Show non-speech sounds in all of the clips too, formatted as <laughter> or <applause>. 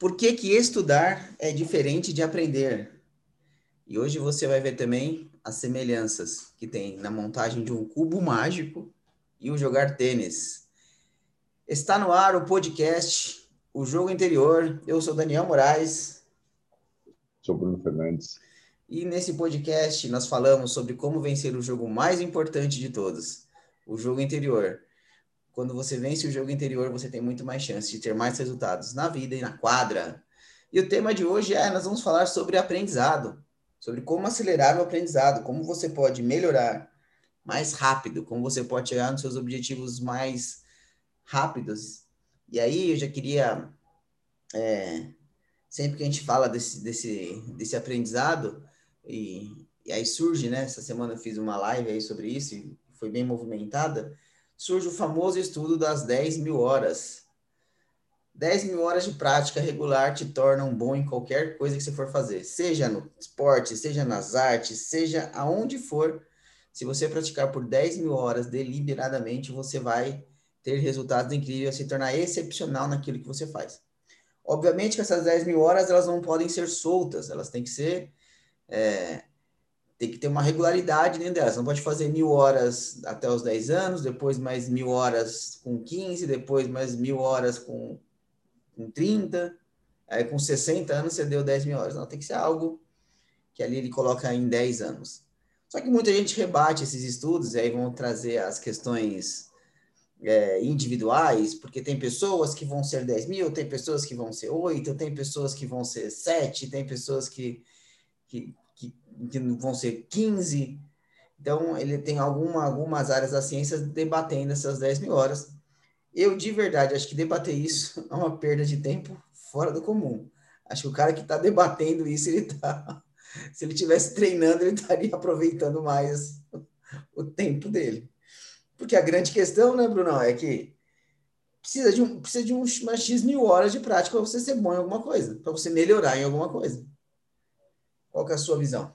Por que, que estudar é diferente de aprender? E hoje você vai ver também as semelhanças que tem na montagem de um cubo mágico e o jogar tênis. Está no ar o podcast O Jogo Interior. Eu sou Daniel Moraes. Sou Bruno Fernandes. E nesse podcast nós falamos sobre como vencer o jogo mais importante de todos, o jogo interior. Quando você vence o jogo interior, você tem muito mais chance de ter mais resultados na vida e na quadra. E o tema de hoje é: nós vamos falar sobre aprendizado, sobre como acelerar o aprendizado, como você pode melhorar mais rápido, como você pode chegar nos seus objetivos mais rápidos. E aí eu já queria, é, sempre que a gente fala desse, desse, desse aprendizado, e, e aí surge, né? Essa semana eu fiz uma live aí sobre isso e foi bem movimentada surge o famoso estudo das 10 mil horas. 10 mil horas de prática regular te tornam bom em qualquer coisa que você for fazer, seja no esporte, seja nas artes, seja aonde for. Se você praticar por 10 mil horas deliberadamente, você vai ter resultados incríveis, se tornar excepcional naquilo que você faz. Obviamente que essas 10 mil horas elas não podem ser soltas, elas têm que ser é, tem que ter uma regularidade dentro delas. Não pode fazer mil horas até os 10 anos, depois mais mil horas com 15, depois mais mil horas com, com 30, aí com 60 anos você deu 10 mil horas. Não, tem que ser algo que ali ele coloca em 10 anos. Só que muita gente rebate esses estudos, e aí vão trazer as questões é, individuais, porque tem pessoas que vão ser 10 mil, tem pessoas que vão ser 8, tem pessoas que vão ser 7, tem pessoas que, que que vão ser 15. Então, ele tem alguma, algumas áreas da ciência debatendo essas 10 mil horas. Eu, de verdade, acho que debater isso <laughs> é uma perda de tempo fora do comum. Acho que o cara que está debatendo isso, ele tá. <laughs> Se ele estivesse treinando, ele estaria aproveitando mais o tempo dele. Porque a grande questão, né, Bruno, é que precisa de, um, precisa de um, umas X mil horas de prática para você ser bom em alguma coisa, para você melhorar em alguma coisa. Qual é a sua visão?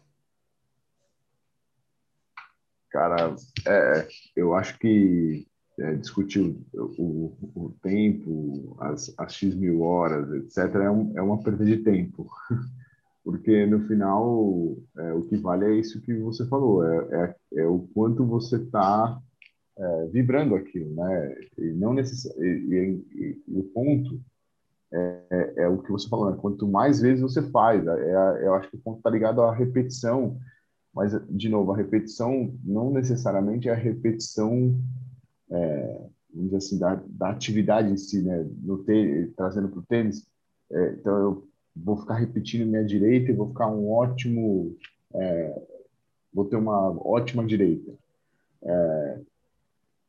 Cara, é, eu acho que é, discutir o, o, o, tempo, as, as X mil horas, etc., é, um, é uma perda de tempo. <laughs> Porque no final, é, o que vale é isso que você falou, é, é, é o quanto você está é, vibrando aquilo, né? E não necessariamente. E, e, e, o ponto é, é, o que você falou, né? Quanto mais vezes você faz, eu acho que o ponto está ligado à repetição mas, de novo, a repetição não necessariamente é a repetição, é, vamos dizer assim, da, da atividade em si, né? No trazendo para o tênis. É, então, eu vou ficar repetindo minha direita e vou ficar um ótimo... É, vou ter uma ótima direita. É,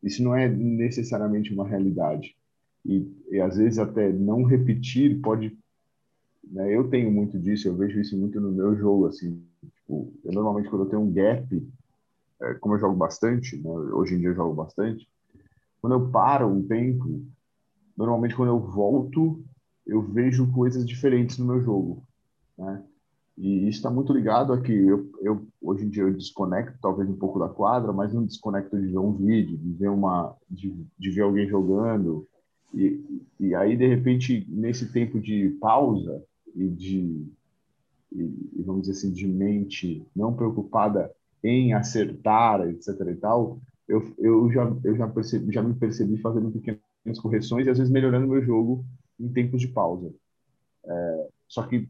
isso não é necessariamente uma realidade. E, e às vezes até não repetir pode né, eu tenho muito disso eu vejo isso muito no meu jogo assim eu normalmente quando eu tenho um gap, é, como eu jogo bastante, né, hoje em dia eu jogo bastante, quando eu paro um tempo, normalmente quando eu volto, eu vejo coisas diferentes no meu jogo, né? E isso está muito ligado a que eu, eu, hoje em dia eu desconecto talvez um pouco da quadra, mas não desconecto de ver um vídeo, de ver uma, de, de ver alguém jogando. E, e aí de repente nesse tempo de pausa e de e, vamos dizer assim, de mente não preocupada em acertar, etc. e tal, eu, eu, já, eu já, percebi, já me percebi fazendo pequenas correções e às vezes melhorando meu jogo em tempos de pausa. É, só que,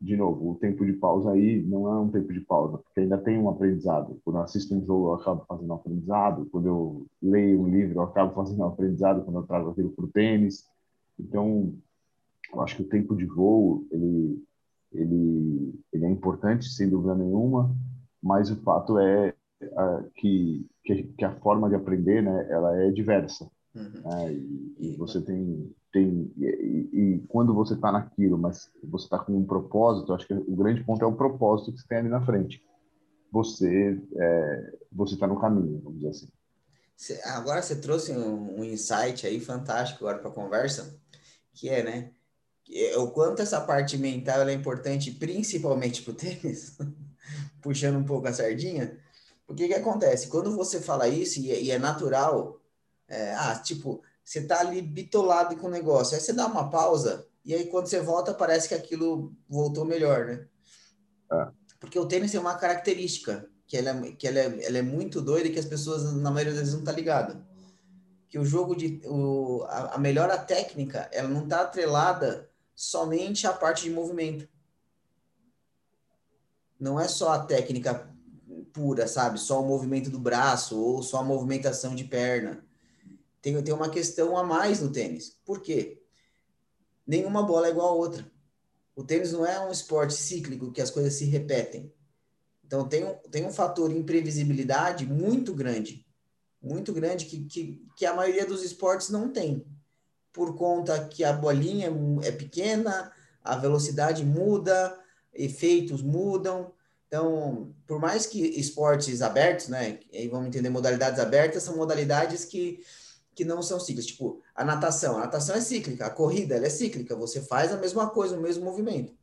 de novo, o tempo de pausa aí não é um tempo de pausa, porque ainda tem um aprendizado. Quando eu assisto um jogo, eu acabo fazendo um aprendizado. Quando eu leio um livro, eu acabo fazendo um aprendizado quando eu trago aquilo para o tênis. Então, eu acho que o tempo de voo, ele, ele, ele é importante, sem dúvida nenhuma, mas o fato é que, que, a forma de aprender, né, ela é diversa. Uhum. Né? E, e, você tem, tem e, e quando você está naquilo, mas você está com um propósito, acho que o grande ponto é o propósito que você tem ali na frente. Você é, você está no caminho, vamos dizer assim. Agora você trouxe um, um insight aí fantástico agora para a conversa, que é, né? O quanto essa parte mental é importante, principalmente para o <laughs> tênis, puxando um pouco a sardinha, porque que acontece? Quando você fala isso, e é, e é natural, é, ah, tipo, você tá ali bitolado com o negócio, aí você dá uma pausa e aí quando você volta parece que aquilo voltou melhor, né? É. Porque o tênis tem uma característica que ela, é, que ela, é, ela é muito doida e que as pessoas na maioria das vezes não tá ligada. Que o jogo de o, a, a melhora técnica, ela não tá atrelada somente à parte de movimento. Não é só a técnica pura, sabe? Só o movimento do braço ou só a movimentação de perna. Tem, tem uma questão a mais no tênis. Por quê? Nenhuma bola é igual a outra. O tênis não é um esporte cíclico que as coisas se repetem. Então tem um, tem um fator imprevisibilidade muito grande. Muito grande que, que, que a maioria dos esportes não tem. Por conta que a bolinha é pequena, a velocidade muda, efeitos mudam. Então, por mais que esportes abertos, né, aí vamos entender modalidades abertas, são modalidades que, que não são cíclicas. Tipo, a natação, a natação é cíclica, a corrida ela é cíclica, você faz a mesma coisa, o mesmo movimento.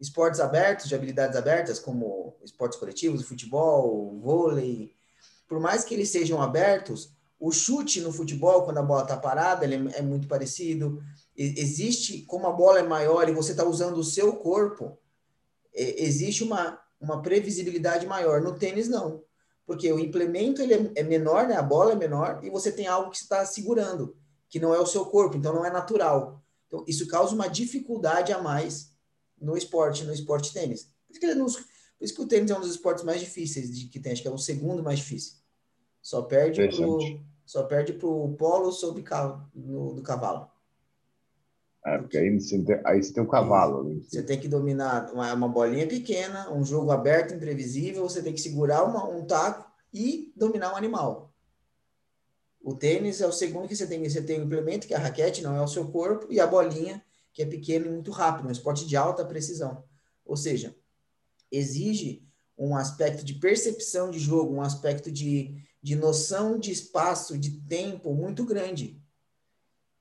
Esportes abertos, de habilidades abertas, como esportes coletivos, futebol, vôlei, por mais que eles sejam abertos, o chute no futebol, quando a bola está parada, ele é, é muito parecido. Existe, como a bola é maior e você está usando o seu corpo, existe uma, uma previsibilidade maior. No tênis, não. Porque o implemento ele é, é menor, né? a bola é menor, e você tem algo que está segurando, que não é o seu corpo, então não é natural. Então, isso causa uma dificuldade a mais no esporte, no esporte tênis. Por isso que, por isso que o tênis é um dos esportes mais difíceis de, que tem, acho que é o segundo mais difícil. Só perde só perde pro polo sobre no, do cavalo. É, porque aí você tem, aí você tem um cavalo. Né? Você tem que dominar uma, uma, bolinha pequena, um jogo aberto, imprevisível, você tem que segurar uma, um taco e dominar um animal. O tênis é o segundo que você tem. Você tem o implemento, que é a raquete, não é o seu corpo, e a bolinha, que é pequena e muito rápido, um esporte de alta precisão. Ou seja, exige um aspecto de percepção de jogo, um aspecto de, de noção de espaço, de tempo muito grande.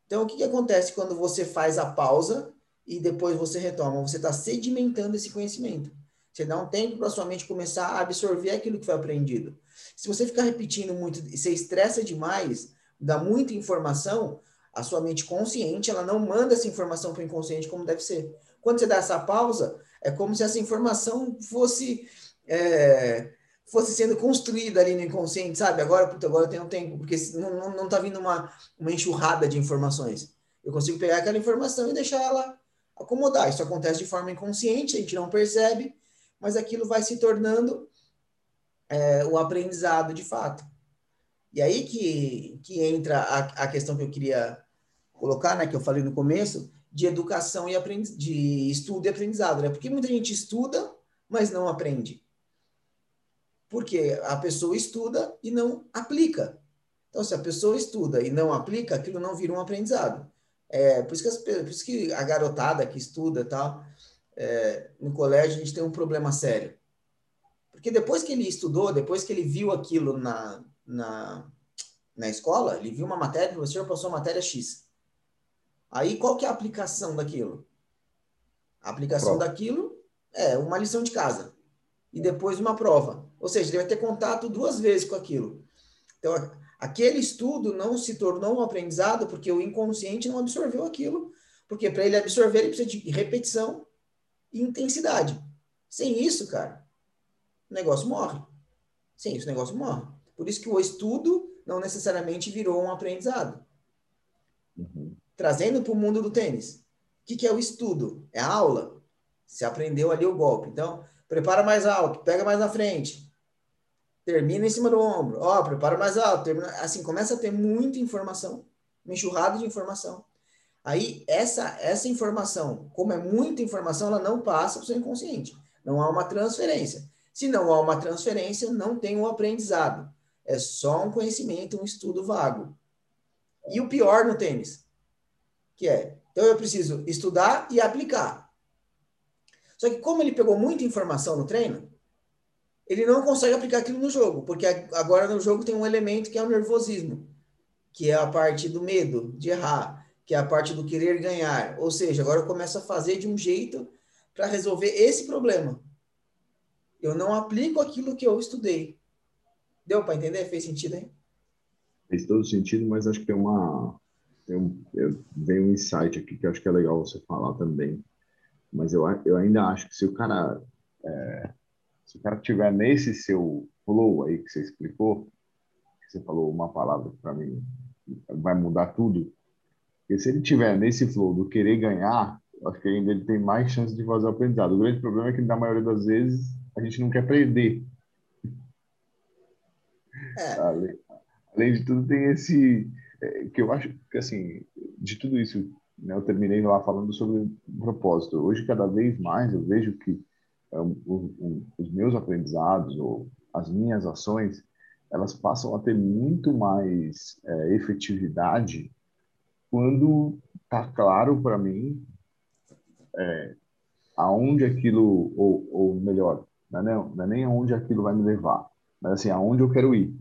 Então, o que, que acontece quando você faz a pausa e depois você retoma? Você está sedimentando esse conhecimento. Você dá um tempo para sua mente começar a absorver aquilo que foi aprendido. Se você ficar repetindo muito você estressa demais, dá muita informação, a sua mente consciente ela não manda essa informação para o inconsciente como deve ser. Quando você dá essa pausa, é como se essa informação fosse é, fosse sendo construída ali no inconsciente, sabe? Agora, puta, agora eu tenho tempo, porque não, não, não tá vindo uma, uma enxurrada de informações. Eu consigo pegar aquela informação e deixar ela acomodar. Isso acontece de forma inconsciente, a gente não percebe, mas aquilo vai se tornando é, o aprendizado de fato. E aí que, que entra a, a questão que eu queria colocar, né, que eu falei no começo, de educação e aprendiz, de estudo e aprendizado, né? Porque muita gente estuda, mas não aprende. Porque a pessoa estuda e não aplica. Então, se a pessoa estuda e não aplica, aquilo não vira um aprendizado. É, por, isso que as, por isso que a garotada que estuda tal, é, no colégio, a gente tem um problema sério. Porque depois que ele estudou, depois que ele viu aquilo na, na, na escola, ele viu uma matéria, o professor passou a matéria X. Aí, qual que é a aplicação daquilo? A aplicação daquilo é uma lição de casa e depois uma prova. Ou seja, ele vai ter contato duas vezes com aquilo. Então, aquele estudo não se tornou um aprendizado porque o inconsciente não absorveu aquilo. Porque para ele absorver, ele precisa de repetição e intensidade. Sem isso, cara, o negócio morre. Sem isso, o negócio morre. Por isso que o estudo não necessariamente virou um aprendizado. Uhum. Trazendo para o mundo do tênis. O que, que é o estudo? É a aula. Você aprendeu ali o golpe. Então, prepara mais alto, pega mais na frente, termina em cima do ombro, ó, prepara mais alto, termina, assim, começa a ter muita informação, uma enxurrada de informação. Aí, essa, essa informação, como é muita informação, ela não passa para o seu inconsciente. Não há uma transferência. Se não há uma transferência, não tem um aprendizado. É só um conhecimento, um estudo vago. E o pior no tênis, que é, então eu preciso estudar e aplicar. Só que como ele pegou muita informação no treino, ele não consegue aplicar aquilo no jogo, porque agora no jogo tem um elemento que é o nervosismo, que é a parte do medo de errar, que é a parte do querer ganhar. Ou seja, agora eu começo a fazer de um jeito para resolver esse problema. Eu não aplico aquilo que eu estudei. Deu para entender? Fez sentido, hein? Fez todo sentido, mas acho que tem uma eu, eu veio um insight aqui que eu acho que é legal você falar também. Mas eu, eu ainda acho que se o cara é, se o cara tiver nesse seu flow aí que você explicou, que você falou uma palavra para mim, vai mudar tudo. Porque se ele tiver nesse flow do querer ganhar, acho que ainda ele tem mais chance de fazer o aprendizado. O grande problema é que na maioria das vezes a gente não quer perder. É. Além, além de tudo tem esse é, que eu acho que assim de tudo isso né, eu terminei lá falando sobre o propósito. Hoje, cada vez mais, eu vejo que um, os meus aprendizados ou as minhas ações, elas passam a ter muito mais é, efetividade quando está claro para mim é, aonde aquilo, ou, ou melhor, não é, nem, não é nem aonde aquilo vai me levar, mas assim, aonde eu quero ir.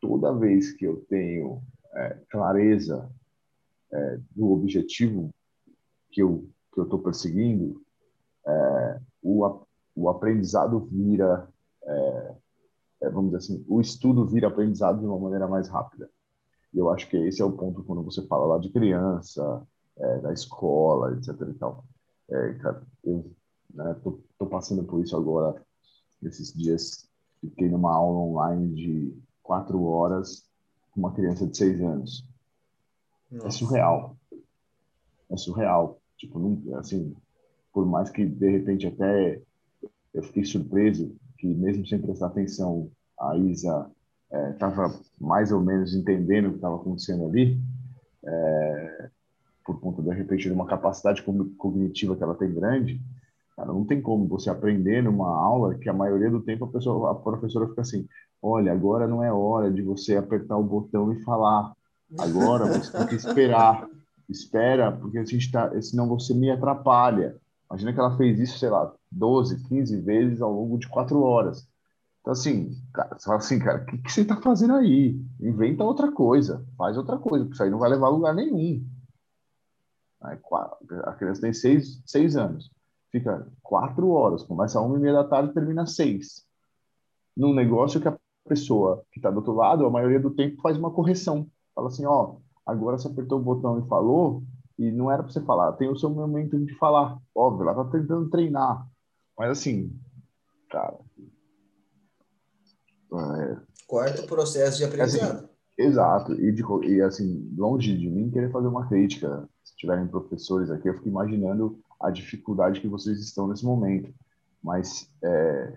Toda vez que eu tenho é, clareza é, do objetivo que eu que eu estou perseguindo, é, o, o aprendizado vira, é, é, vamos dizer assim, o estudo vira aprendizado de uma maneira mais rápida. E eu acho que esse é o ponto quando você fala lá de criança, é, da escola, etc. E tal. É, cara, eu né, tô, tô passando por isso agora, esses dias. Fiquei numa aula online de quatro horas com uma criança de seis anos. É Nossa. É surreal. É surreal. Tipo, não, assim, por mais que de repente até eu fiquei surpreso que mesmo sem prestar atenção a Isa estava é, mais ou menos entendendo o que estava acontecendo ali, é, por conta de repente de uma capacidade cognitiva que ela tem grande, cara, não tem como você aprender numa aula que a maioria do tempo a pessoa, a professora fica assim, olha, agora não é hora de você apertar o botão e falar, agora você tem que esperar, espera, porque a gente tá, senão você me atrapalha. Imagina que ela fez isso, sei lá, 12, 15 vezes ao longo de quatro horas. Então, assim, cara, você fala assim, cara, o que, que você está fazendo aí? Inventa outra coisa, faz outra coisa, porque isso aí não vai levar a lugar nenhum. Aí, a criança tem seis, seis anos, fica quatro horas, começa uma e meia da tarde termina seis. Num negócio que a pessoa que está do outro lado, a maioria do tempo faz uma correção. Fala assim, ó, agora você apertou o botão e falou, e não era para você falar, tem o seu momento de falar. Óbvio, ela tá tentando treinar. Mas assim, cara. É... Quarto processo de aprendizado. Assim, exato. E, de, e assim, longe de mim querer fazer uma crítica. Se tiverem professores aqui, eu fico imaginando a dificuldade que vocês estão nesse momento. Mas é,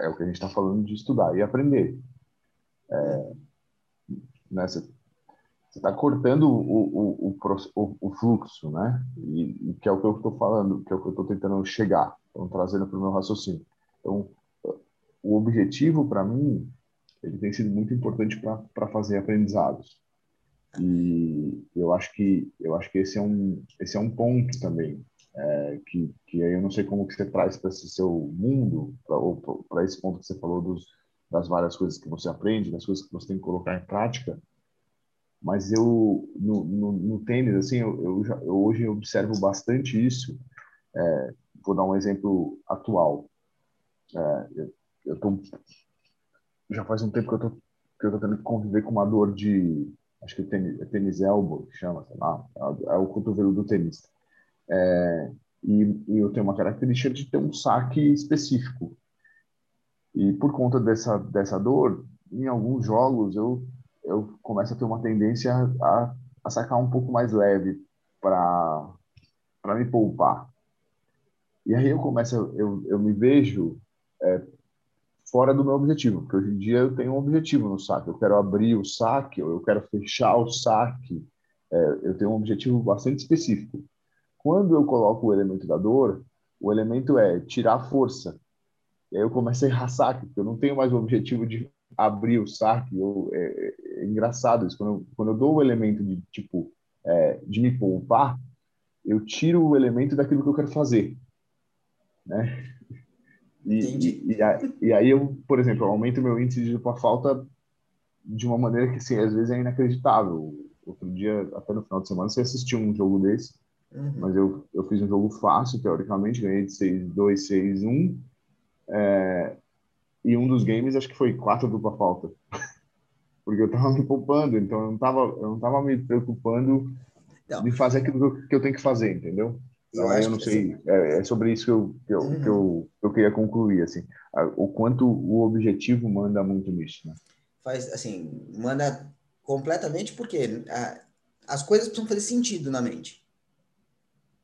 é o que a gente está falando de estudar e aprender. É, né, você você está cortando o, o, o, o, fluxo, né? E, e, que é o que eu estou falando, que é o que eu estou tentando chegar, então trazendo para o meu raciocínio. Então, o objetivo para mim, ele tem sido muito importante para fazer aprendizados. E eu acho que eu acho que esse é um esse é um ponto também é, que que aí eu não sei como que você traz para esse seu mundo para esse ponto que você falou dos das várias coisas que você aprende, das coisas que você tem que colocar em prática mas eu no, no, no tênis assim eu, eu, já, eu, hoje observo bastante isso. É, vou dar um exemplo atual. É, eu, eu tô já faz um tempo que eu tô que eu tô tendo que conviver com uma dor de acho que é tênis, é tênis elbow que chama sei lá é, é o cotovelo do tenista. É, e, e eu tenho uma característica de ter um saque específico. E por conta dessa dessa dor em alguns jogos eu eu começo a ter uma tendência a, a sacar um pouco mais leve para para me poupar. E aí eu começo, eu, eu me vejo é, fora do meu objetivo, porque hoje em dia eu tenho um objetivo no saque. Eu quero abrir o saque, eu quero fechar o saque. É, eu tenho um objetivo bastante específico. Quando eu coloco o elemento da dor, o elemento é tirar força. E aí eu começo a errar saque, porque eu não tenho mais o objetivo de abrir o saque. Eu, é, é engraçado isso. Quando eu, quando eu dou o elemento de tipo é, de me poupar, eu tiro o elemento daquilo que eu quero fazer, né? E, Entendi. E, e, aí eu, por exemplo, aumento meu índice de falta de uma maneira que, assim, às vezes é inacreditável. Outro dia, até no final de semana, você assistiu um jogo desse, uhum. mas eu, eu fiz um jogo fácil, teoricamente, ganhei de 6-2, 6-1, é, e um dos games acho que foi quatro dupla falta. porque eu estava me poupando, então eu não estava eu não tava me preocupando não. de fazer aquilo que eu tenho que fazer, entendeu? Então, eu, eu não sei, é, é, sobre isso que eu, que eu, uhum. que eu, eu queria concluir, assim, o quanto o objetivo manda muito nisso, né? Faz, assim, manda completamente porque a, as coisas precisam fazer sentido na mente.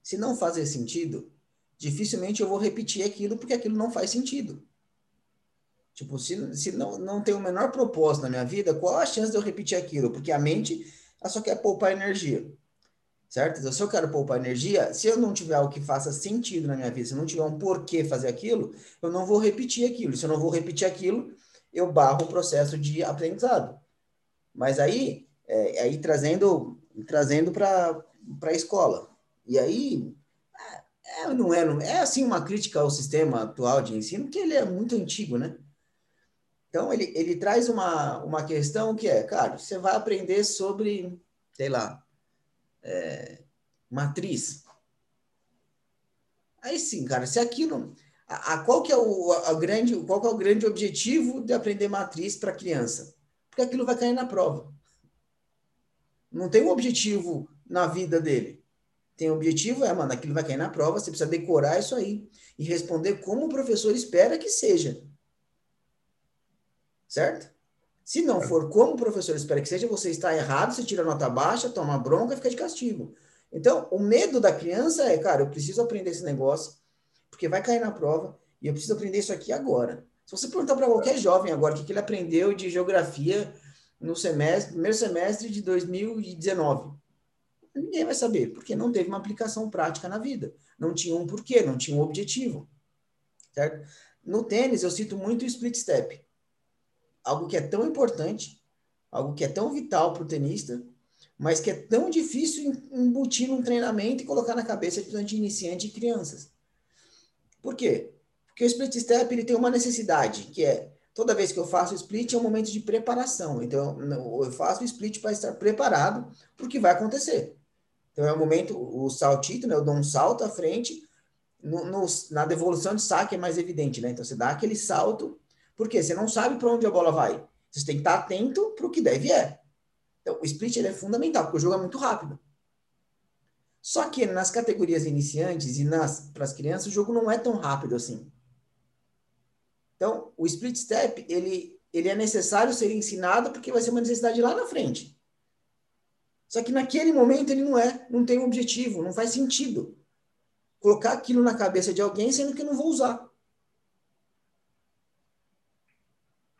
Se não fazer sentido, dificilmente eu vou repetir aquilo porque aquilo não faz sentido. Tipo, se, se não, não tem o menor propósito na minha vida, qual a chance de eu repetir aquilo? Porque a mente ela só quer poupar energia. Certo? Então, se eu quero poupar energia, se eu não tiver algo que faça sentido na minha vida, se eu não tiver um porquê fazer aquilo, eu não vou repetir aquilo. Se eu não vou repetir aquilo, eu barro o processo de aprendizado. Mas aí, é, aí trazendo trazendo para a escola. E aí, é, é, não é, não, é assim uma crítica ao sistema atual de ensino, que ele é muito antigo, né? Então, ele, ele traz uma, uma questão que é, cara, você vai aprender sobre, sei lá, é, matriz. Aí sim, cara, se aquilo. A, a, qual, que é o, a, grande, qual que é o grande objetivo de aprender matriz para criança? Porque aquilo vai cair na prova. Não tem um objetivo na vida dele. Tem um objetivo, é, mano, aquilo vai cair na prova, você precisa decorar isso aí e responder como o professor espera que seja certo? Se não for como o professor espera que seja, você está errado, você tira nota baixa, toma bronca e fica de castigo. Então, o medo da criança é, cara, eu preciso aprender esse negócio, porque vai cair na prova, e eu preciso aprender isso aqui agora. Se você perguntar para qualquer jovem agora o que ele aprendeu de geografia no semestre, primeiro semestre de 2019, ninguém vai saber, porque não teve uma aplicação prática na vida. Não tinha um porquê, não tinha um objetivo. Certo? No tênis, eu cito muito o split step algo que é tão importante, algo que é tão vital para o tenista, mas que é tão difícil embutir num treinamento e colocar na cabeça de iniciante e crianças. Por quê? Porque o split step ele tem uma necessidade, que é toda vez que eu faço o split é um momento de preparação. Então, eu faço o split para estar preparado para o que vai acontecer. Então, é o momento, o saltito, né? Eu dou um salto à frente, no, no, na devolução de saque é mais evidente, né? Então, você dá aquele salto porque você não sabe para onde a bola vai. Você tem que estar atento para o que deve é. Então, o split ele é fundamental, porque o jogo é muito rápido. Só que nas categorias iniciantes e nas para as crianças, o jogo não é tão rápido assim. Então, o split step, ele, ele é necessário ser ensinado porque vai ser uma necessidade lá na frente. Só que naquele momento ele não é, não tem um objetivo, não faz sentido. Colocar aquilo na cabeça de alguém sendo que eu não vou usar.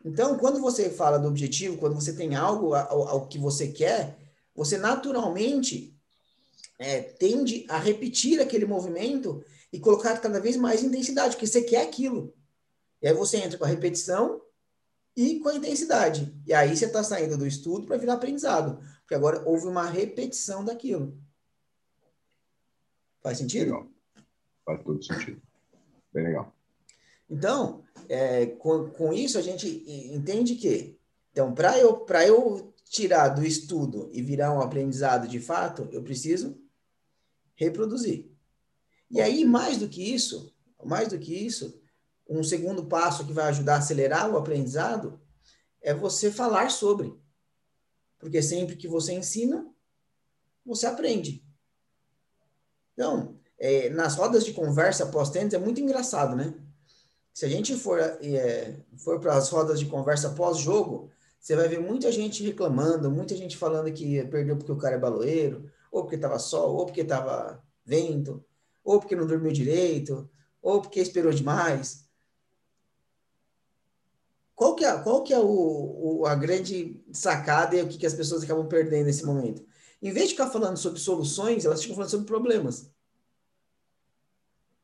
Então, quando você fala do objetivo, quando você tem algo ao, ao que você quer, você naturalmente é, tende a repetir aquele movimento e colocar cada vez mais intensidade, porque você quer aquilo. E aí você entra com a repetição e com a intensidade. E aí você está saindo do estudo para virar aprendizado, porque agora houve uma repetição daquilo. Faz sentido? Legal. Faz todo sentido. Bem legal. Então, é, com, com isso, a gente entende que, então, para eu, eu tirar do estudo e virar um aprendizado de fato, eu preciso reproduzir. E aí, mais do que isso, mais do que isso, um segundo passo que vai ajudar a acelerar o aprendizado é você falar sobre. Porque sempre que você ensina, você aprende. Então, é, nas rodas de conversa pós-tênis é muito engraçado, né? Se a gente for, é, for para as rodas de conversa pós-jogo, você vai ver muita gente reclamando, muita gente falando que perdeu porque o cara é baloeiro, ou porque estava sol, ou porque estava vento, ou porque não dormiu direito, ou porque esperou demais. Qual que é, qual que é o, o, a grande sacada e o que, que as pessoas acabam perdendo nesse momento? Em vez de ficar falando sobre soluções, elas ficam falando sobre problemas.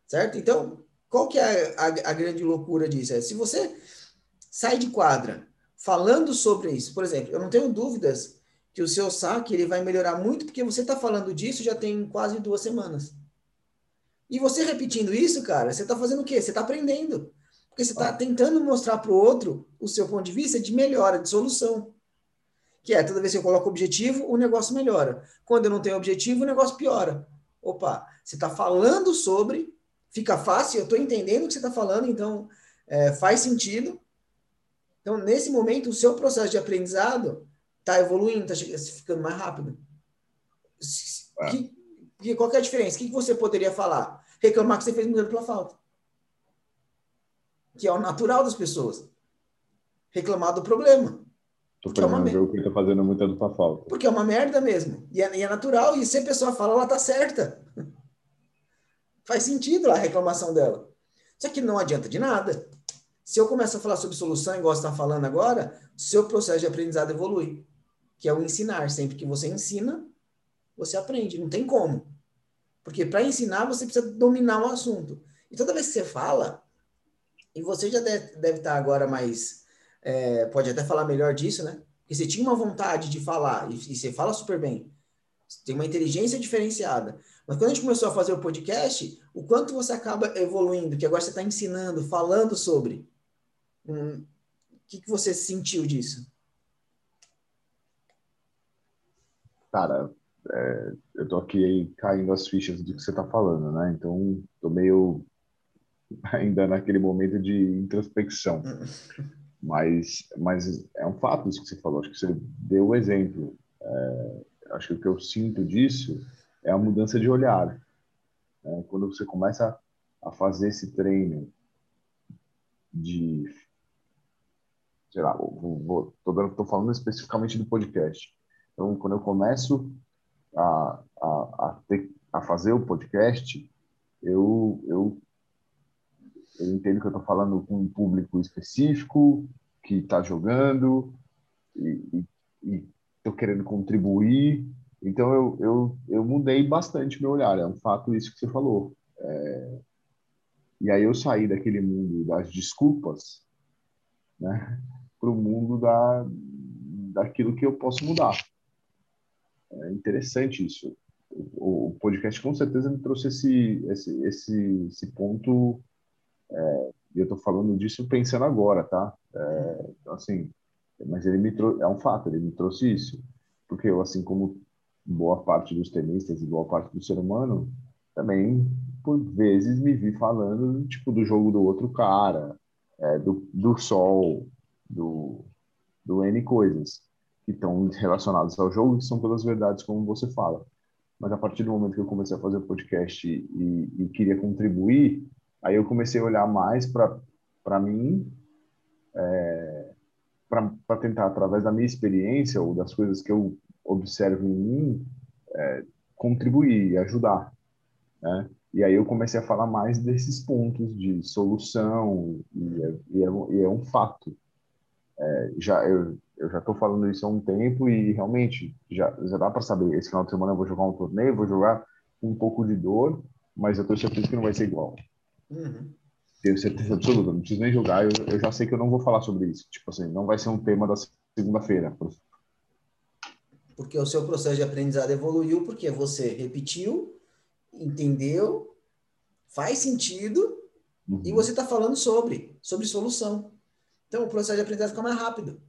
Certo? Então, qual que é a, a, a grande loucura disso? É, se você sai de quadra falando sobre isso, por exemplo, eu não tenho dúvidas que o seu saque ele vai melhorar muito porque você está falando disso já tem quase duas semanas. E você repetindo isso, cara, você está fazendo o quê? Você está aprendendo. Porque você está tentando mostrar para o outro o seu ponto de vista de melhora, de solução. Que é, toda vez que eu coloco objetivo, o negócio melhora. Quando eu não tenho objetivo, o negócio piora. Opa, você está falando sobre fica fácil, eu estou entendendo o que você está falando, então é, faz sentido. Então, nesse momento, o seu processo de aprendizado Tá evoluindo, tá ficando mais rápido. É. Que, que, qual que é a diferença? O que, que você poderia falar? Reclamar que você fez muita dupla falta. Que é o natural das pessoas. Reclamar do problema. Tô porque é uma jogo que tá fazendo muita dupla falta. Porque é uma merda mesmo. E é, e é natural. E se a pessoa fala, ela tá certa. Faz sentido a reclamação dela. Só que não adianta de nada. Se eu começo a falar sobre solução, igual você está falando agora, seu processo de aprendizado evolui. Que é o ensinar. Sempre que você ensina, você aprende. Não tem como. Porque para ensinar, você precisa dominar o assunto. E toda vez que você fala, e você já deve, estar agora mais. É, pode até falar melhor disso, né? Porque você tinha uma vontade de falar, e, e você fala super bem. Você tem uma inteligência diferenciada. Mas quando a gente começou a fazer o podcast, o quanto você acaba evoluindo, que agora você está ensinando, falando sobre. Hum, o que, que você sentiu disso? Cara, é, eu tô aqui caindo as fichas do que você está falando, né? Então, tô meio <laughs> ainda naquele momento de introspecção. mas, mas é um fato isso que você falou. Acho que você deu o exemplo. É, acho que o que eu sinto disso é a mudança de olhar. É, quando você começa a fazer esse treino de sei lá, vou, vou, tô, dando, tô falando especificamente do podcast. Então, quando eu começo a, a, a, ter, a fazer o podcast, eu, eu, eu entendo que eu estou falando com um público específico, que está jogando, e estou querendo contribuir. Então, eu, eu, eu mudei bastante meu olhar, é um fato isso que você falou. É... E aí eu saí daquele mundo das desculpas, né, para o mundo da, daquilo que eu posso mudar. É interessante isso. O, o podcast com certeza me trouxe esse, esse, esse, esse ponto. É, e eu estou falando disso pensando agora, tá? É, então, assim, mas ele me é um fato, ele me trouxe isso. Porque eu, assim como boa parte dos tenistas e boa parte do ser humano, também, por vezes, me vi falando, tipo, do jogo do outro cara, é, do, do sol, do, do N coisas que estão relacionadas ao jogo, que são todas verdades, como você fala. Mas a partir do momento que eu comecei a fazer o podcast e, e queria contribuir, aí eu comecei a olhar mais para mim, é, para tentar, através da minha experiência ou das coisas que eu observo em mim, é, contribuir ajudar. Né? E aí eu comecei a falar mais desses pontos de solução, e é, e é, e é um fato. É, já eu, eu já estou falando isso há um tempo e realmente já, já dá para saber. Esse final de semana eu vou jogar um torneio, vou jogar com um pouco de dor, mas eu tenho certeza que não vai ser igual. Uhum. Tenho certeza absoluta, não preciso nem jogar, eu, eu já sei que eu não vou falar sobre isso. Tipo assim, não vai ser um tema da segunda-feira. Porque o seu processo de aprendizado evoluiu porque você repetiu, entendeu, faz sentido uhum. e você está falando sobre, sobre solução. Então o processo de aprendizado fica mais rápido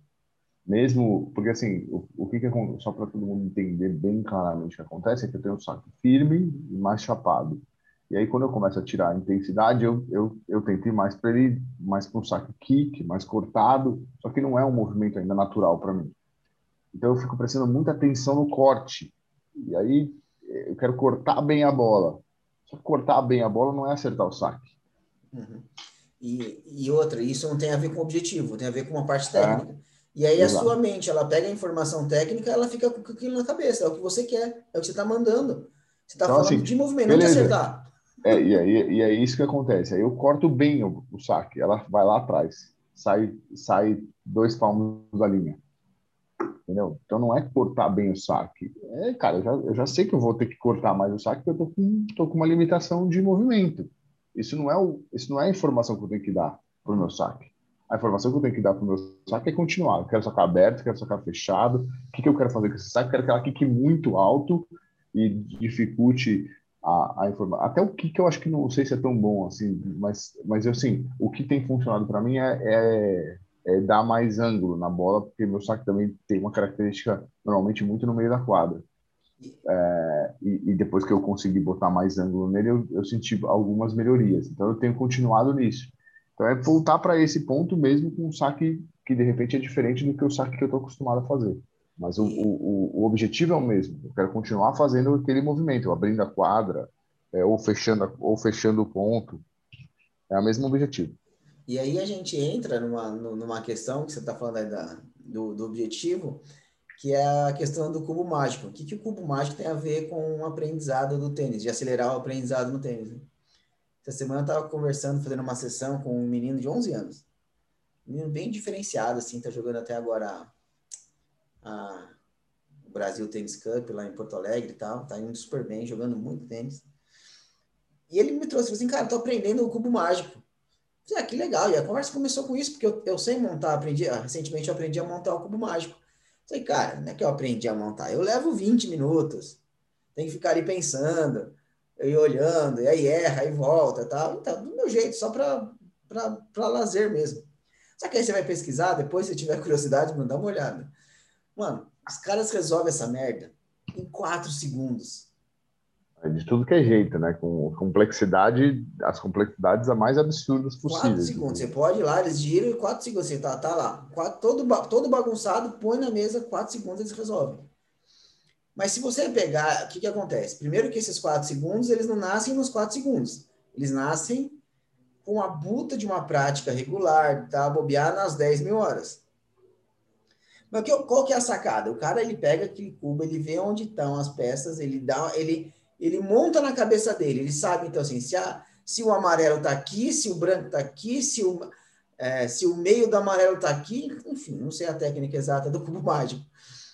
mesmo porque assim o, o que, que só para todo mundo entender bem claramente o que acontece é que eu tenho um saco firme e mais chapado e aí quando eu começo a tirar a intensidade eu eu, eu tento ir mais para ele mais para um saco kick mais cortado só que não é um movimento ainda natural para mim então eu fico prestando muita atenção no corte e aí eu quero cortar bem a bola só que cortar bem a bola não é acertar o saque uhum. e, e outra isso não tem a ver com o objetivo tem a ver com uma parte técnica é e aí Exato. a sua mente, ela pega a informação técnica, ela fica com aquilo na cabeça, é o que você quer, é o que você está mandando. Você está então, falando assim, de movimento, beleza. não de acertar. É, e, aí, e é isso que acontece. Aí eu corto bem o, o saque, ela vai lá atrás, sai, sai dois palmos da linha. Entendeu? Então não é cortar bem o saque. É, cara, eu já, eu já sei que eu vou ter que cortar mais o saque porque eu tô com, tô com uma limitação de movimento. Isso não é o, isso não é a informação que eu tenho que dar para o meu saque a informação que eu tenho que dar para o meu saque é continuar. Eu quero sacar aberto, quero sacar fechado. O que, que eu quero fazer com esse saque? Eu quero que ela quique muito alto e dificulte a, a informação. Até o que, que eu acho que não sei se é tão bom assim, mas, mas assim, o que tem funcionado para mim é, é, é, dar mais ângulo na bola, porque meu saque também tem uma característica normalmente muito no meio da quadra. É, e, e, depois que eu consegui botar mais ângulo nele, eu, eu senti algumas melhorias. Então eu tenho continuado nisso. Então é voltar para esse ponto mesmo com um saque que de repente é diferente do que o saque que eu estou acostumado a fazer. Mas o, o, o objetivo é o mesmo. Eu quero continuar fazendo aquele movimento, abrindo a quadra, é, ou, fechando, ou fechando o ponto. É o mesmo objetivo. E aí a gente entra numa, numa questão que você está falando aí da, do, do objetivo, que é a questão do cubo mágico. O que, que o cubo mágico tem a ver com o aprendizado do tênis, de acelerar o aprendizado no tênis? Né? Essa semana eu estava conversando, fazendo uma sessão com um menino de 11 anos. Menino bem diferenciado, assim, está jogando até agora a, a, o Brasil Tennis Cup lá em Porto Alegre e tal. Tá indo super bem, jogando muito tênis. E ele me trouxe, assim, cara, tô aprendendo o cubo mágico. Falei, ah, que legal. E a conversa começou com isso, porque eu, eu sei montar, aprendi, ah, recentemente eu aprendi a montar o cubo mágico. Falei, cara, não é que eu aprendi a montar, eu levo 20 minutos. Tem que ficar ali pensando, ir olhando, e aí erra, aí volta tal. Então, do meu jeito, só para lazer mesmo. Só que aí você vai pesquisar, depois se tiver <laughs> curiosidade, mano, dá uma olhada. Mano, os caras resolvem essa merda em quatro segundos. É de tudo que é jeito, né? Com complexidade, as complexidades a mais absurdas possíveis. Quatro segundos, você pode ir lá, eles giram e quatro segundos, você tá, tá lá, quatro, todo, todo bagunçado, põe na mesa, quatro segundos eles resolvem. Mas se você pegar, o que que acontece? Primeiro que esses quatro segundos, eles não nascem nos quatro segundos, eles nascem com a buta de uma prática regular, tá? Bobear nas 10 mil horas. Mas qual que é a sacada? O cara, ele pega aquele cubo, ele vê onde estão as peças, ele dá, ele ele monta na cabeça dele, ele sabe, então, assim, se, a, se o amarelo está aqui, se o branco está aqui, se o, é, se o meio do amarelo está aqui, enfim, não sei a técnica exata do cubo mágico.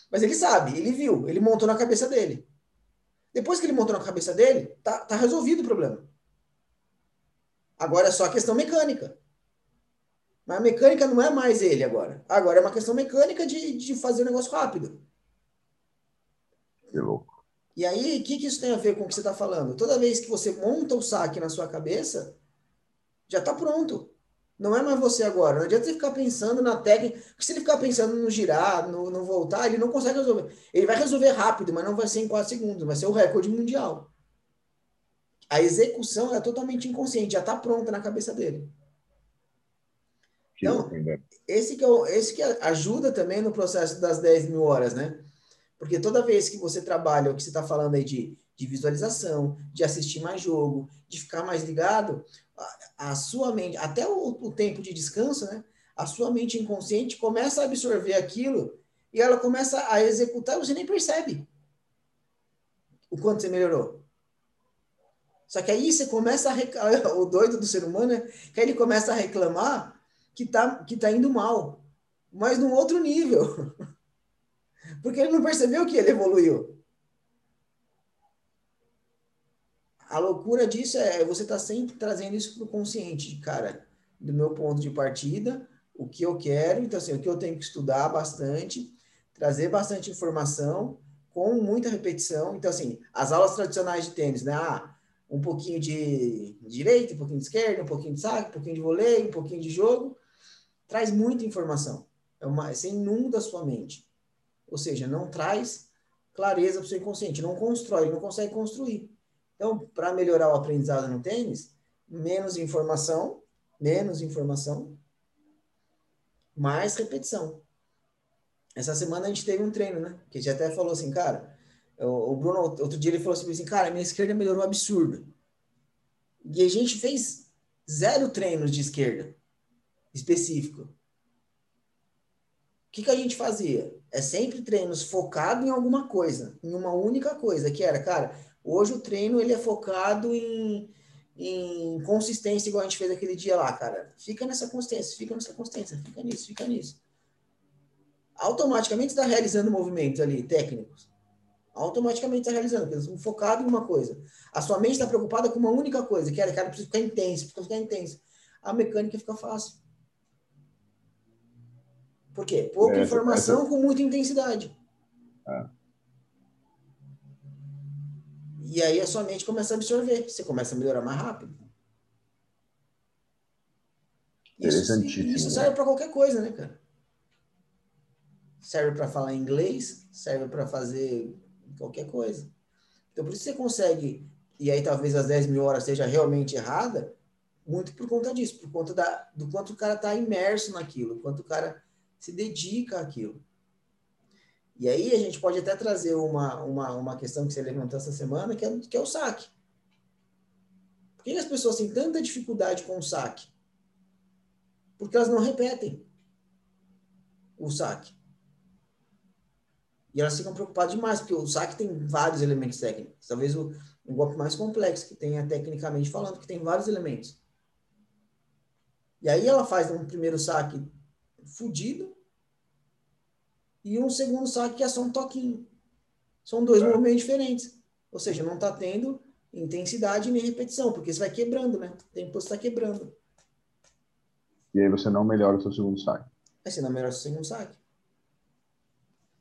Mas ele sabe, ele viu, ele montou na cabeça dele. Depois que ele montou na cabeça dele, tá, tá resolvido o problema. Agora é só a questão mecânica. Mas a mecânica não é mais ele agora. Agora é uma questão mecânica de, de fazer o negócio rápido. Que louco. E aí, o que, que isso tem a ver com o que você está falando? Toda vez que você monta o saque na sua cabeça, já está pronto. Não é mais você agora. Não adianta você ficar pensando na técnica. Porque se ele ficar pensando no girar, no, no voltar, ele não consegue resolver. Ele vai resolver rápido, mas não vai ser em 4 segundos. Vai ser o recorde mundial. A execução é totalmente inconsciente, já está pronta na cabeça dele. Então, esse que, é, esse que ajuda também no processo das 10 mil horas, né? Porque toda vez que você trabalha o que você está falando aí de, de visualização, de assistir mais jogo, de ficar mais ligado, a, a sua mente, até o, o, tempo de descanso, né? A sua mente inconsciente começa a absorver aquilo e ela começa a executar, você nem percebe o quanto você melhorou. Só que aí você começa a rec... <laughs> o doido do ser humano é que ele começa a reclamar que tá, que tá indo mal, mas num outro nível. <laughs> Porque ele não percebeu que ele evoluiu. A loucura disso é você tá sempre trazendo isso para o consciente, cara, do meu ponto de partida, o que eu quero, então assim, o que eu tenho que estudar bastante, trazer bastante informação com muita repetição. Então assim, as aulas tradicionais de tênis, né? Ah, um pouquinho de direita, um pouquinho de esquerda, um pouquinho de saque, um pouquinho de voleio, um pouquinho de jogo, traz muita informação. É uma, você inunda a sua mente. Ou seja, não traz clareza para o seu inconsciente, não constrói, não consegue construir. Então, para melhorar o aprendizado no tênis, menos informação, menos informação, mais repetição. Essa semana a gente teve um treino, né? Que a gente até falou assim, cara, o Bruno, outro dia ele falou assim, cara, minha esquerda melhorou absurdo. E a gente fez zero treinos de esquerda específico que, que a gente fazia? É sempre treinos focado em alguma coisa, em uma única coisa, que era, cara, hoje o treino ele é focado em, em consistência, igual a gente fez aquele dia lá, cara. Fica nessa consistência, fica nessa consistência, fica nisso, fica nisso. Automaticamente está realizando movimentos ali, técnicos. Automaticamente está realizando, porque focado em uma coisa. A sua mente está preocupada com uma única coisa, que era, cara, precisa ficar intenso, precisa ficar intenso. A mecânica fica fácil. Por quê? Pouca essa, informação com muita intensidade. É. E aí a sua mente começa a absorver, você começa a melhorar mais rápido. Isso, isso serve né? para qualquer coisa, né, cara? Serve para falar inglês, serve para fazer qualquer coisa. Então, por isso você consegue, e aí talvez as 10 mil horas seja realmente errada, muito por conta disso, por conta da, do quanto o cara está imerso naquilo, quanto o cara se dedica àquilo. E aí a gente pode até trazer uma, uma, uma questão que você levantou essa semana, que é, que é o saque. Por que as pessoas têm tanta dificuldade com o saque? Porque elas não repetem o saque. E elas ficam preocupadas demais, porque o saque tem vários elementos técnicos. Talvez o, um golpe mais complexo, que tenha tecnicamente falando, que tem vários elementos. E aí ela faz um primeiro saque fudido e um segundo saque que é só um toquinho. São dois é. movimentos diferentes. Ou seja, não está tendo intensidade nem repetição, porque você vai quebrando, né? O tempo você está quebrando. E aí você não melhora o seu segundo saque. Aí você não melhora o seu segundo saque.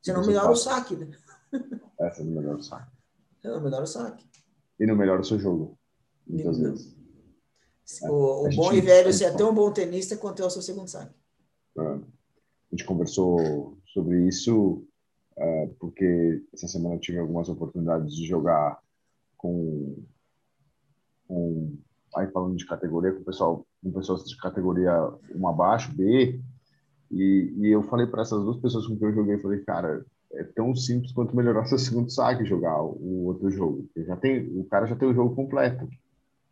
Você não melhora o saque, né? É, você não melhora o saque. Você não melhora o saque. E não melhora o seu jogo. Muitas não. vezes. O, é. o bom e velho, você é tão bom tenista quanto é o seu segundo saque. A gente conversou sobre isso é, porque essa semana eu tive algumas oportunidades de jogar com, com aí falando de categoria, com o pessoal, com pessoas de categoria um abaixo, B, e, e eu falei para essas duas pessoas com quem eu joguei, falei, cara, é tão simples quanto melhorar <laughs> seu segundo saque jogar o outro jogo. já tem, o cara já tem o jogo completo.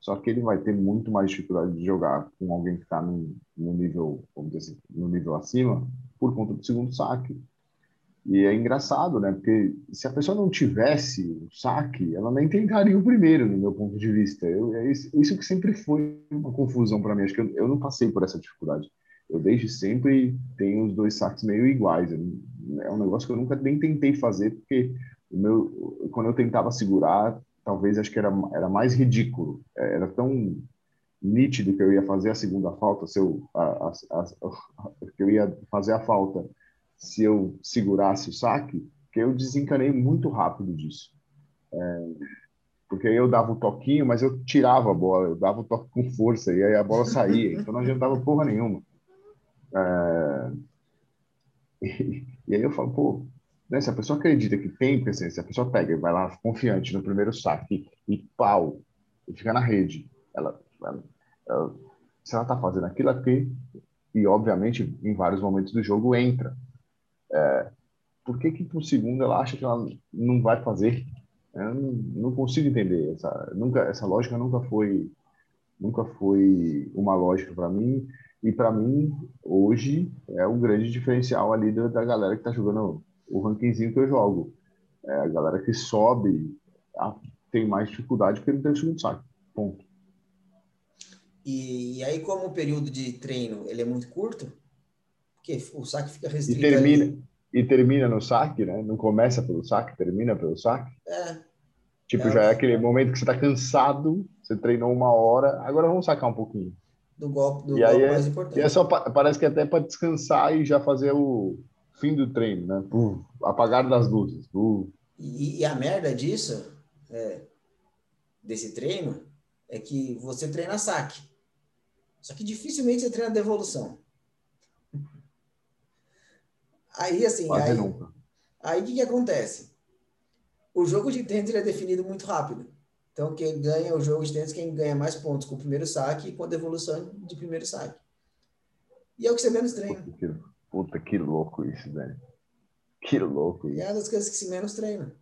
Só que ele vai ter muito mais dificuldade de jogar com alguém que está no, no, nível, vamos dizer assim, no nível acima, por conta do segundo saque. E é engraçado, né? Porque se a pessoa não tivesse o saque, ela nem tentaria o primeiro, no meu ponto de vista. Eu, é isso, isso que sempre foi uma confusão para mim. Acho que eu, eu não passei por essa dificuldade eu desde sempre tenho os dois saques meio iguais. É um negócio que eu nunca nem tentei fazer, porque o meu, quando eu tentava segurar, talvez acho que era, era mais ridículo. É, era tão nítido que eu ia fazer a segunda falta, se eu, a, a, a, <laughs> que eu ia fazer a falta se eu segurasse o saque, que eu desencanei muito rápido disso. É, porque aí eu dava o um toquinho, mas eu tirava a bola, eu dava o um toque com força, e aí a bola saía, <laughs> então não adiantava porra nenhuma. É... <laughs> E, e, aí eu falo, pô, né, se a pessoa acredita que tem assim, se a pessoa pega e vai lá confiante no primeiro saque e, pau, e fica na rede, ela, ela, ela se ela tá fazendo aquilo aqui, e obviamente em vários momentos do jogo entra, é, por que que pro segundo ela acha que ela não vai fazer? Eu não, consigo entender essa, nunca, essa lógica nunca foi, nunca foi uma lógica para mim e para mim, hoje, é o grande diferencial ali da galera que está jogando o rankingzinho que eu jogo. É a galera que sobe a, tem mais dificuldade porque não tem o segundo saque. Ponto. E, e, aí, como o período de treino ele é muito curto, porque o saque fica restrito. E termina, ali. e termina no saque, né? Não começa pelo saque, termina pelo saque. É. Tipo, é, já é aquele momento que você está cansado, você treinou uma hora, agora vamos sacar um pouquinho do golpe, do e golpe é, mais importante. E é só, parece que é até para descansar e já fazer o fim do treino, né? Uh, apagar das luzes. Uh. E, e, a merda disso, é, desse treino, é que você treina saque. Só que dificilmente você treina devolução. Aí, assim, Quase aí, nunca. aí o que, que acontece? O jogo de tênis é definido muito rápido. Então, quem ganha o jogo de tênis, quem ganha mais pontos com o primeiro saque e com a devolução de primeiro saque. E é o que você menos treina. Puta que, louco isso, velho. Que louco isso. E é uma das coisas que se menos treina.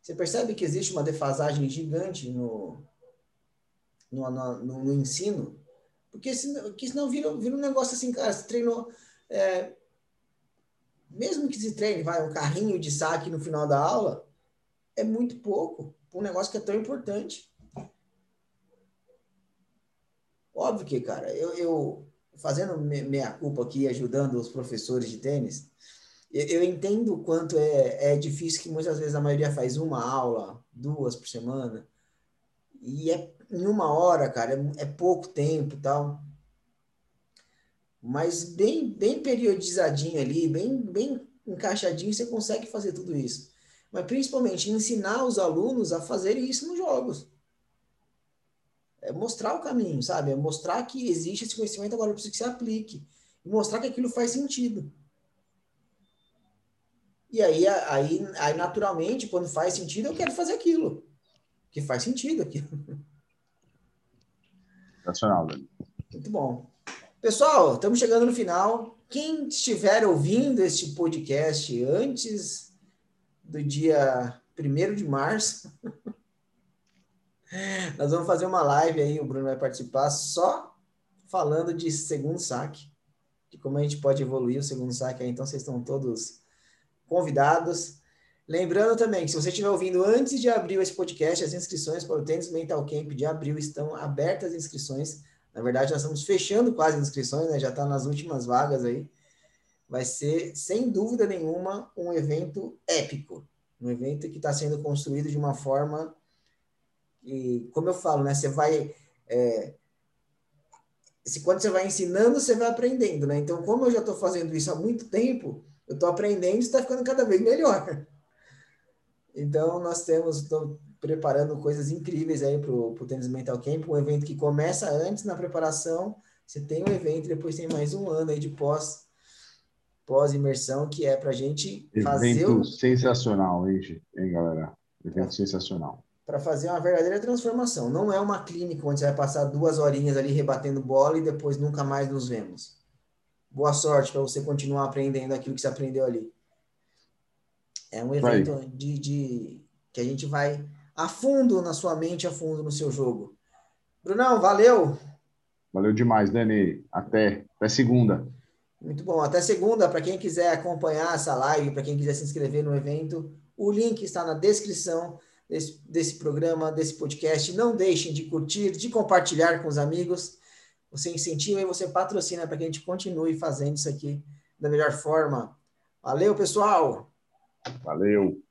Você percebe que existe uma defasagem gigante no, no, no, no ensino? Porque senão, porque senão vira, vira um negócio assim, cara, você treinou. É, mesmo que se treine, vai, um carrinho de saque no final da aula, é muito pouco um negócio que é tão importante. Óbvio que, cara, eu, eu fazendo minha culpa aqui, ajudando os professores de tênis, eu, entendo o quanto é, é difícil que muitas vezes a maioria faz uma aula, duas por semana, e é em uma hora, cara, é, é pouco tempo tal. Mas bem, bem periodizadinho ali, bem, bem encaixadinho, você consegue fazer tudo isso mas principalmente ensinar os alunos a fazerem isso nos jogos. É mostrar o caminho, sabe? É mostrar que existe esse conhecimento, agora precisa que se aplique. E mostrar que aquilo faz sentido. E aí, aí, aí, naturalmente, quando faz sentido, eu quero fazer aquilo. Que faz sentido aquilo. Sensacional, velho. Muito bom. Pessoal, estamos chegando no final. Quem estiver ouvindo este podcast antes do dia 1 de março. <laughs> Nós vamos fazer uma live aí, o Bruno vai participar, só falando de segundo saque, de como a gente pode evoluir o segundo saque aí. Então, vocês estão todos convidados. Lembrando também que se você estiver ouvindo antes de abrir esse podcast, as inscrições para o Tênis Mental Camp de abril estão abertas as inscrições. Na verdade, nós estamos fechando quase as inscrições, né? Já está nas últimas vagas aí. Vai ser, sem dúvida nenhuma, um evento épico. Um evento que está sendo construído de uma forma e, como eu falo, né? Você vai. É, se, quando você vai ensinando, você vai aprendendo, né? Então, como eu já estou fazendo isso há muito tempo, eu estou aprendendo e está ficando cada vez melhor. <laughs> Então, nós temos, estou preparando coisas incríveis aí para o Tênis Mental Camp, um evento que começa antes na preparação, você tem um evento, depois tem mais um ano aí de pós pós-imersão, que é para a gente fazer... Evento o... sensacional, hein, hein, galera? Evento é. sensacional para fazer uma verdadeira transformação. Não é uma clínica onde você vai passar duas horinhas ali rebatendo bola e depois nunca mais nos vemos. Boa sorte para você continuar aprendendo aquilo que você aprendeu ali. É um evento de, de, que a gente vai a fundo na sua mente, a fundo no seu jogo. Brunão, valeu! Valeu demais, Dani. Até, até segunda. Muito bom. Até segunda. Para quem quiser acompanhar essa live, para quem quiser se inscrever no evento, o link está na descrição desse, desse programa, desse podcast. Não deixem de curtir, de compartilhar com os amigos. Você incentiva e você patrocina para que a gente continue fazendo isso aqui da melhor forma. Valeu, pessoal! Valeu!